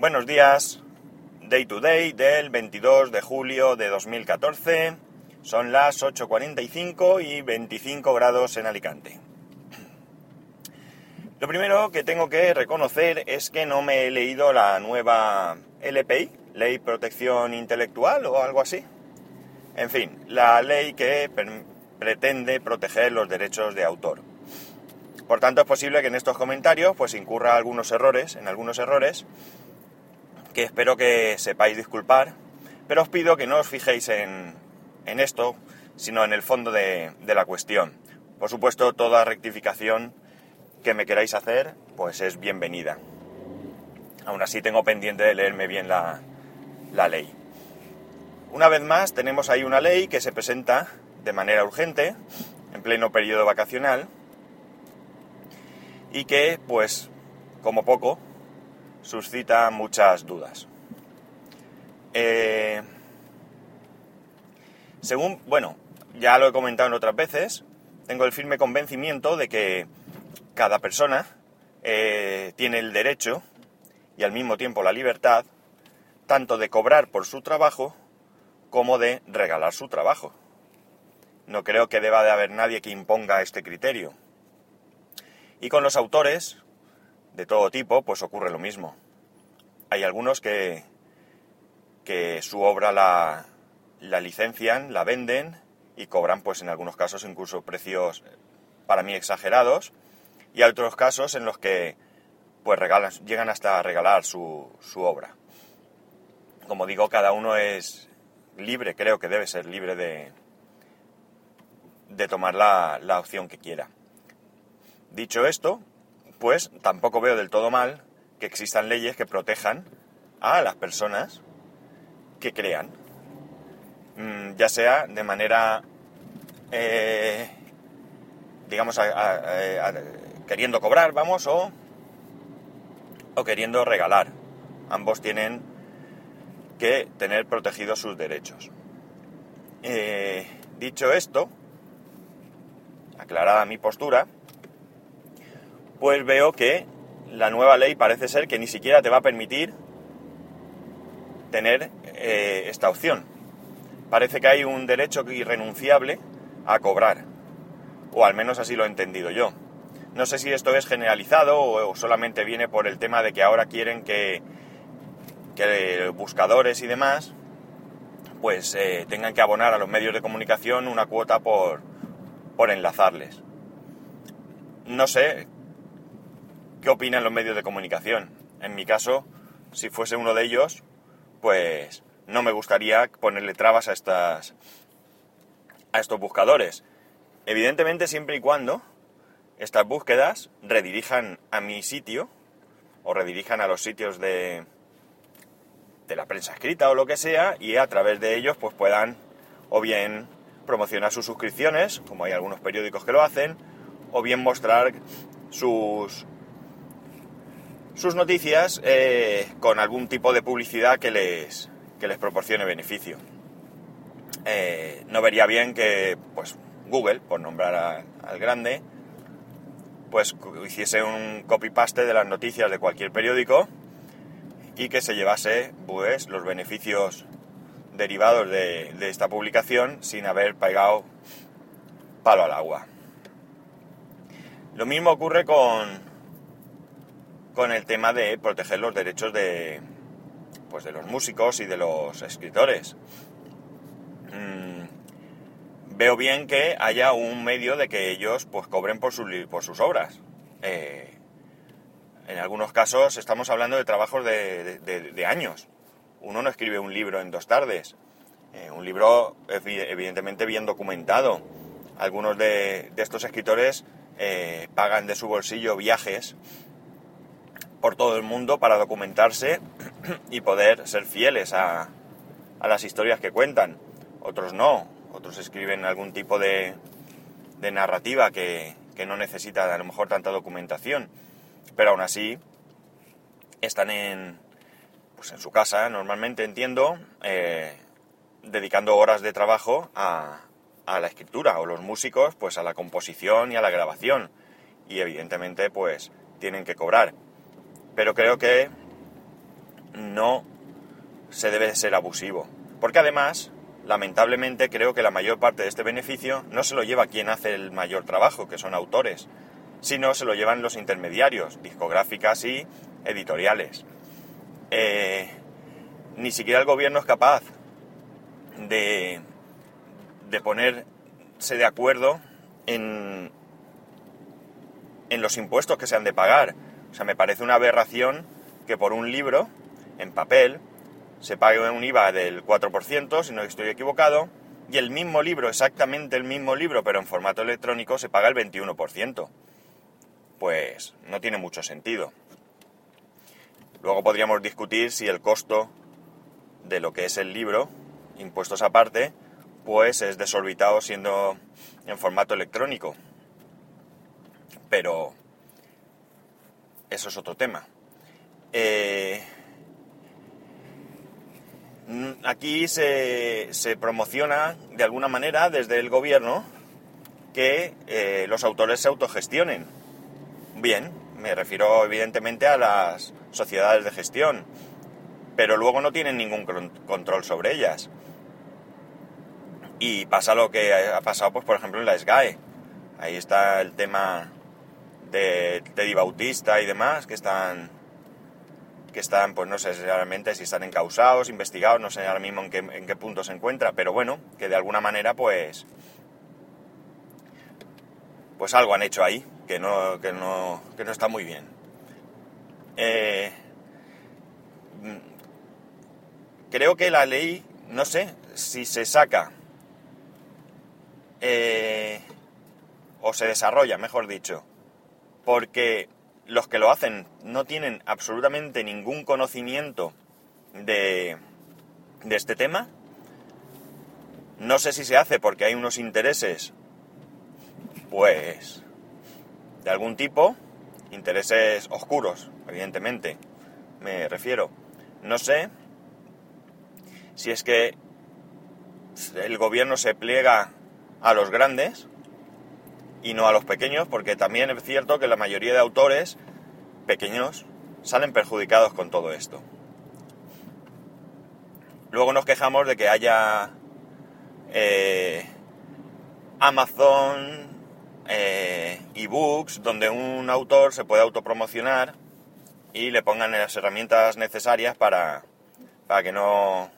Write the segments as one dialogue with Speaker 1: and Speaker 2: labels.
Speaker 1: Buenos días, Day to Day del 22 de julio de 2014. Son las 8.45 y 25 grados en Alicante. Lo primero que tengo que reconocer es que no me he leído la nueva LPI, Ley Protección Intelectual o algo así. En fin, la ley que pretende proteger los derechos de autor. Por tanto, es posible que en estos comentarios pues incurra algunos errores, en algunos errores, que espero que sepáis disculpar, pero os pido que no os fijéis en, esto, sino en el fondo de, la cuestión. Por supuesto, toda rectificación que me queráis hacer, pues es bienvenida. Aún así tengo pendiente de leerme bien la, la ley. Una vez más, tenemos ahí una ley que se presenta de manera urgente, en pleno periodo vacacional, y que, pues, como poco, suscita muchas dudas. Eh, según, bueno, ya lo he comentado en otras veces, tengo el firme convencimiento de que cada persona eh, tiene el derecho y al mismo tiempo la libertad tanto de cobrar por su trabajo como de regalar su trabajo. No creo que deba de haber nadie que imponga este criterio. Y con los autores, de todo tipo, pues ocurre lo mismo. Hay algunos que, que su obra la, licencian, la venden y cobran, pues en algunos casos, incluso precios para mí exagerados. Y hay otros casos en los que pues regalan, llegan hasta regalar su, su obra. Como digo, cada uno es libre, creo que debe ser libre de, de tomar la, la opción que quiera. Dicho esto, pues tampoco veo del todo mal que existan leyes que protejan a las personas que crean, mm, ya sea de manera, eh, digamos, queriendo cobrar, vamos, o, o queriendo regalar. Ambos tienen que tener protegidos sus derechos. Eh, dicho esto, aclarada mi postura, pues veo que la nueva ley parece ser que ni siquiera te va a permitir tener eh, esta opción. Parece que hay un derecho irrenunciable a cobrar, o al menos así lo he entendido yo. No sé si esto es generalizado o, solamente viene por el tema de que ahora quieren que, que buscadores y demás pues eh, tengan que abonar a los medios de comunicación una cuota por, por enlazarles. No sé, qué opinan los medios de comunicación. En mi caso, si fuese uno de ellos, pues no me gustaría ponerle trabas a estas a estos buscadores. Evidentemente siempre y cuando estas búsquedas redirijan a mi sitio o redirijan a los sitios de de la prensa escrita o lo que sea y a través de ellos pues puedan o bien promocionar sus suscripciones, como hay algunos periódicos que lo hacen, o bien mostrar sus sus noticias eh, con algún tipo de publicidad que les, les proporcione beneficio. Eh, no vería bien que pues, Google, por nombrar al grande, pues hiciese un copy-paste de las noticias de cualquier periódico y que se llevase pues, los beneficios derivados de, de esta publicación sin haber pagado palo al agua. Lo mismo ocurre con, con el tema de proteger los derechos de, pues de los músicos y de los escritores. Mm, veo bien que haya un medio de que ellos pues cobren por, por sus obras. Eh, en algunos casos estamos hablando de trabajos de, años. Uno no escribe un libro en dos tardes. Eh, un libro evidentemente bien documentado. Algunos de, estos escritores eh, pagan de su bolsillo viajes por todo el mundo para documentarse y poder ser fieles a, las historias que cuentan. Otros no, otros escriben algún tipo de, de narrativa que, no necesita a lo mejor tanta documentación, pero aún así están en, pues en su casa, normalmente entiendo, eh, dedicando horas de trabajo a, a la escritura, o los músicos pues a la composición y a la grabación, y evidentemente pues tienen que cobrar pero creo que no se debe ser abusivo. Porque además, lamentablemente, creo que la mayor parte de este beneficio no se lo lleva quien hace el mayor trabajo, que son autores, sino se lo llevan los intermediarios, discográficas y editoriales. Eh, ni siquiera el gobierno es capaz de, de ponerse de acuerdo en, en los impuestos que se han de pagar. O sea, me parece una aberración que por un libro en papel se pague un IVA del 4%, si no estoy equivocado, y el mismo libro, exactamente el mismo libro, pero en formato electrónico, se paga el 21%. Pues no tiene mucho sentido. Luego podríamos discutir si el costo de lo que es el libro, impuestos aparte, pues es desorbitado siendo en formato electrónico. Pero eso es otro tema. Eh, aquí se, se, promociona de alguna manera desde el gobierno que eh, los autores se autogestionen. Bien, me refiero evidentemente a las sociedades de gestión, pero luego no tienen ningún control sobre ellas. Y pasa lo que ha pasado, pues por ejemplo, en la SGAE. Ahí está el tema de Teddy Bautista y demás, que están, que están, pues no sé realmente si están encausados, investigados, no sé ahora mismo en qué, en qué punto se encuentra, pero bueno, que de alguna manera, pues, pues algo han hecho ahí, que no, que no, que no está muy bien. Eh, creo que la ley, no sé, si se saca eh, o se desarrolla, mejor dicho, porque los que lo hacen no tienen absolutamente ningún conocimiento de, este tema. No sé si se hace porque hay unos intereses, pues, de algún tipo, intereses oscuros, evidentemente, me refiero. No sé si es que el gobierno se pliega a los grandes y no a los pequeños, porque también es cierto que la mayoría de autores pequeños salen perjudicados con todo esto. Luego nos quejamos de que haya eh, Amazon, eh, ebooks, donde un autor se puede autopromocionar y le pongan las herramientas necesarias para, para que no,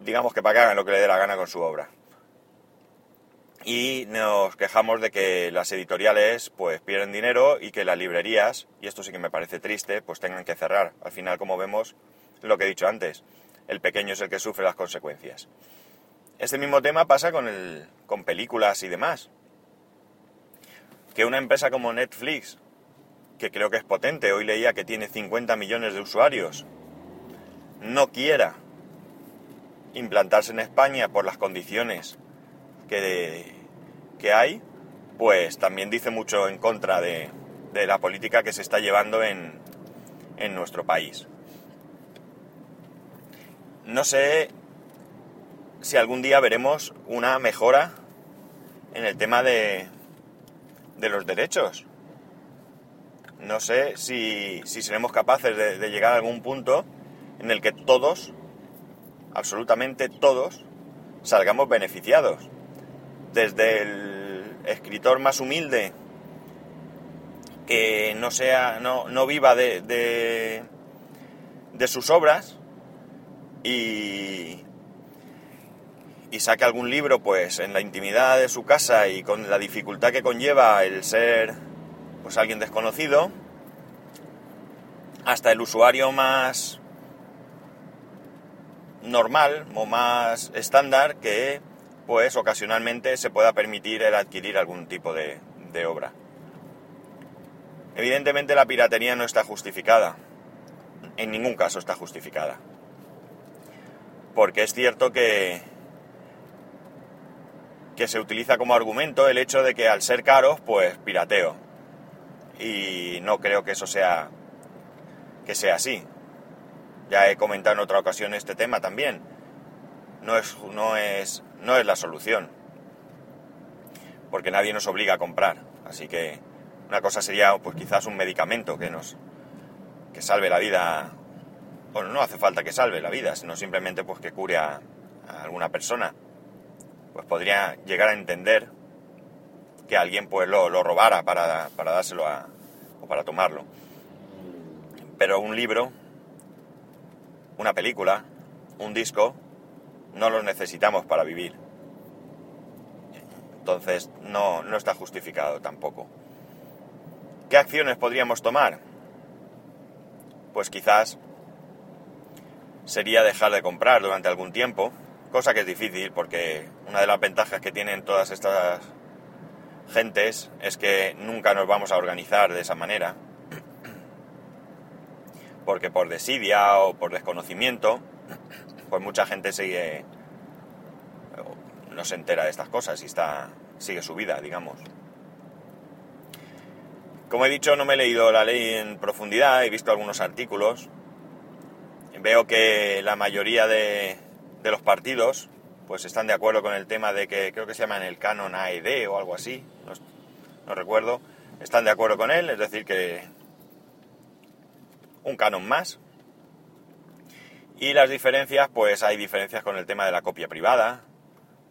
Speaker 1: digamos que para que hagan lo que le dé la gana con su obra y nos quejamos de que las editoriales pues pierden dinero y que las librerías, y esto sí que me parece triste, pues tengan que cerrar. Al final, como vemos, lo que he dicho antes, el pequeño es el que sufre las consecuencias. Este mismo tema pasa con, el, con películas y demás. Que una empresa como Netflix, que creo que es potente, hoy leía que tiene 50 millones de usuarios, no quiera implantarse en España por las condiciones que, hay, pues también dice mucho en contra de, la política que se está llevando en, en nuestro país. No sé si algún día veremos una mejora en el tema de, de los derechos. No sé si, si seremos capaces de, de, llegar a algún punto en el que todos, absolutamente todos, salgamos beneficiados desde el escritor más humilde que no sea no, no viva de, de, sus obras y, y saque algún libro pues en la intimidad de su casa y con la dificultad que conlleva el ser pues alguien desconocido hasta el usuario más normal o más estándar que pues ocasionalmente se pueda permitir el adquirir algún tipo de, obra. Evidentemente la piratería no está justificada, en ningún caso está justificada, porque es cierto que, que se utiliza como argumento el hecho de que al ser caros, pues pirateo. Y no creo que eso sea que sea así. Ya he comentado en otra ocasión este tema también. No es, no es no es la solución. Porque nadie nos obliga a comprar. Así que una cosa sería pues quizás un medicamento que nos que salve la vida bueno, no hace falta que salve la vida, sino simplemente pues que cure a, alguna persona, pues podría llegar a entender que alguien pues lo, lo robara para, para dárselo a, o para tomarlo. Pero un libro, una película, un disco, no los necesitamos para vivir. Entonces no, no está justificado tampoco. ¿Qué acciones podríamos tomar? Pues quizás sería dejar de comprar durante algún tiempo, cosa que es difícil porque una de las ventajas que tienen todas estas gentes es que nunca nos vamos a organizar de esa manera, porque por desidia o por desconocimiento, pues mucha gente sigue, no se entera de estas cosas y está, sigue su vida, digamos. Como he dicho, no me he leído la ley en profundidad, he visto algunos artículos. Veo que la mayoría de, los partidos pues están de acuerdo con el tema de que creo que se llama en el canon AED o algo así, no recuerdo, están de acuerdo con él, es decir, que un canon más. Y las diferencias, pues hay diferencias con el tema de la copia privada,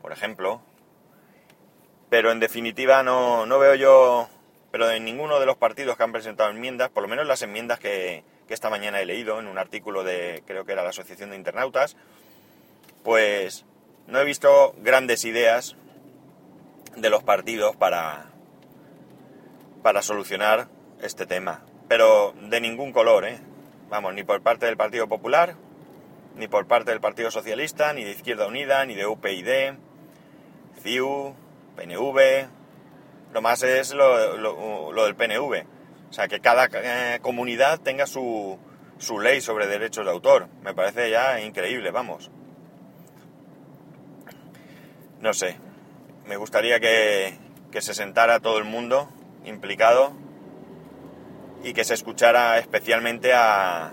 Speaker 1: por ejemplo. Pero en definitiva no, no veo yo, pero en ninguno de los partidos que han presentado enmiendas, por lo menos las enmiendas que, que esta mañana he leído en un artículo de, creo que era la Asociación de Internautas, pues no he visto grandes ideas de los partidos para, para solucionar este tema. Pero de ningún color, ¿eh? Vamos, ni por parte del Partido Popular, ni por parte del Partido Socialista, ni de Izquierda Unida, ni de UPyD, CIU, PNV. Lo más es lo, del PNV. O sea, que cada eh, comunidad tenga su, su ley sobre derechos de autor. Me parece ya increíble, vamos. No sé. Me gustaría que, que se sentara todo el mundo implicado y que se escuchara especialmente a,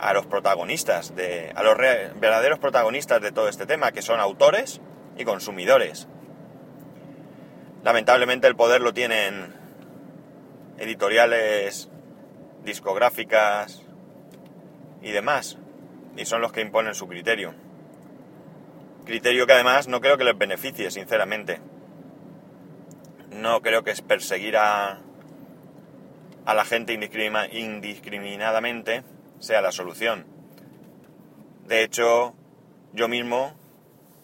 Speaker 1: a los protagonistas, de, a los re, verdaderos protagonistas de todo este tema, que son autores y consumidores. Lamentablemente el poder lo tienen editoriales, discográficas y demás, y son los que imponen su criterio. Criterio que además no creo que les beneficie, sinceramente. No creo que es perseguir a, a la gente indiscriminadamente sea la solución. De hecho, yo mismo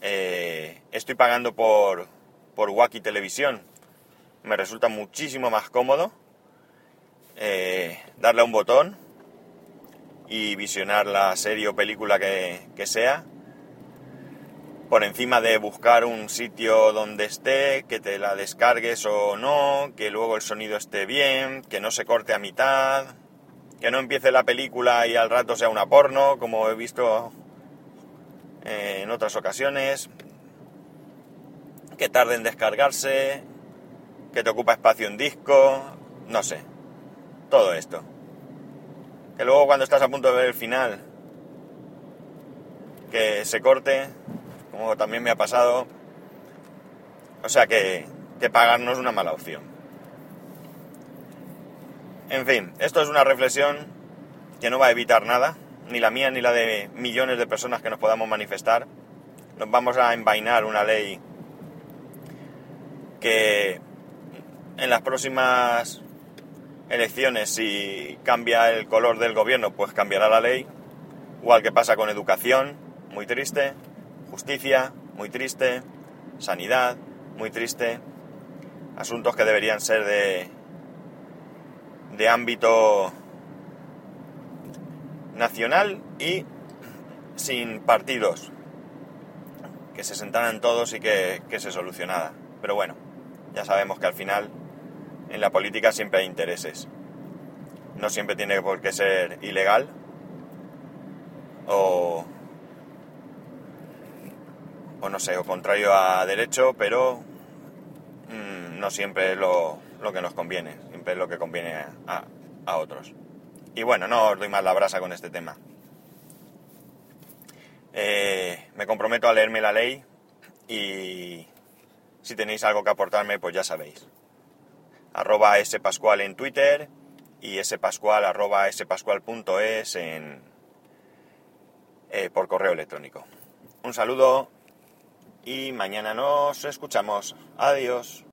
Speaker 1: eh, estoy pagando por, por Wacky Televisión. Me resulta muchísimo más cómodo eh, darle a un botón y visionar la serie o película que, que sea por encima de buscar un sitio donde esté, que te la descargues o no, que luego el sonido esté bien, que no se corte a mitad, que no empiece la película y al rato sea una porno, como he visto eh, en otras ocasiones, que tarde en descargarse, que te ocupa espacio en disco, no sé, todo esto. Que luego cuando estás a punto de ver el final, que se corte, como también me ha pasado. O sea que, que pagar no es una mala opción. En fin, esto es una reflexión que no va a evitar nada, ni la mía ni la de millones de personas que nos podamos manifestar. Nos vamos a envainar una ley que en las próximas elecciones, si cambia el color del gobierno, pues cambiará la ley. Igual que pasa con educación, muy triste. Justicia, muy triste. Sanidad, muy triste. Asuntos que deberían ser de, de ámbito nacional y sin partidos. Que se sentaran todos y que, que se solucionara. Pero bueno, ya sabemos que al final en la política siempre hay intereses. No siempre tiene por qué ser ilegal o o no sé, o contrario a derecho, pero mmm, no siempre lo, lo, que nos conviene, siempre es lo que conviene a, a, otros. Y bueno, no os doy más la brasa con este tema. Eh, me comprometo a leerme la ley y si tenéis algo que aportarme, pues ya sabéis. Arroba spascual en Twitter y spascual arroba spascual.es en, eh, por correo electrónico. Un saludo y mañana nos escuchamos. Adiós.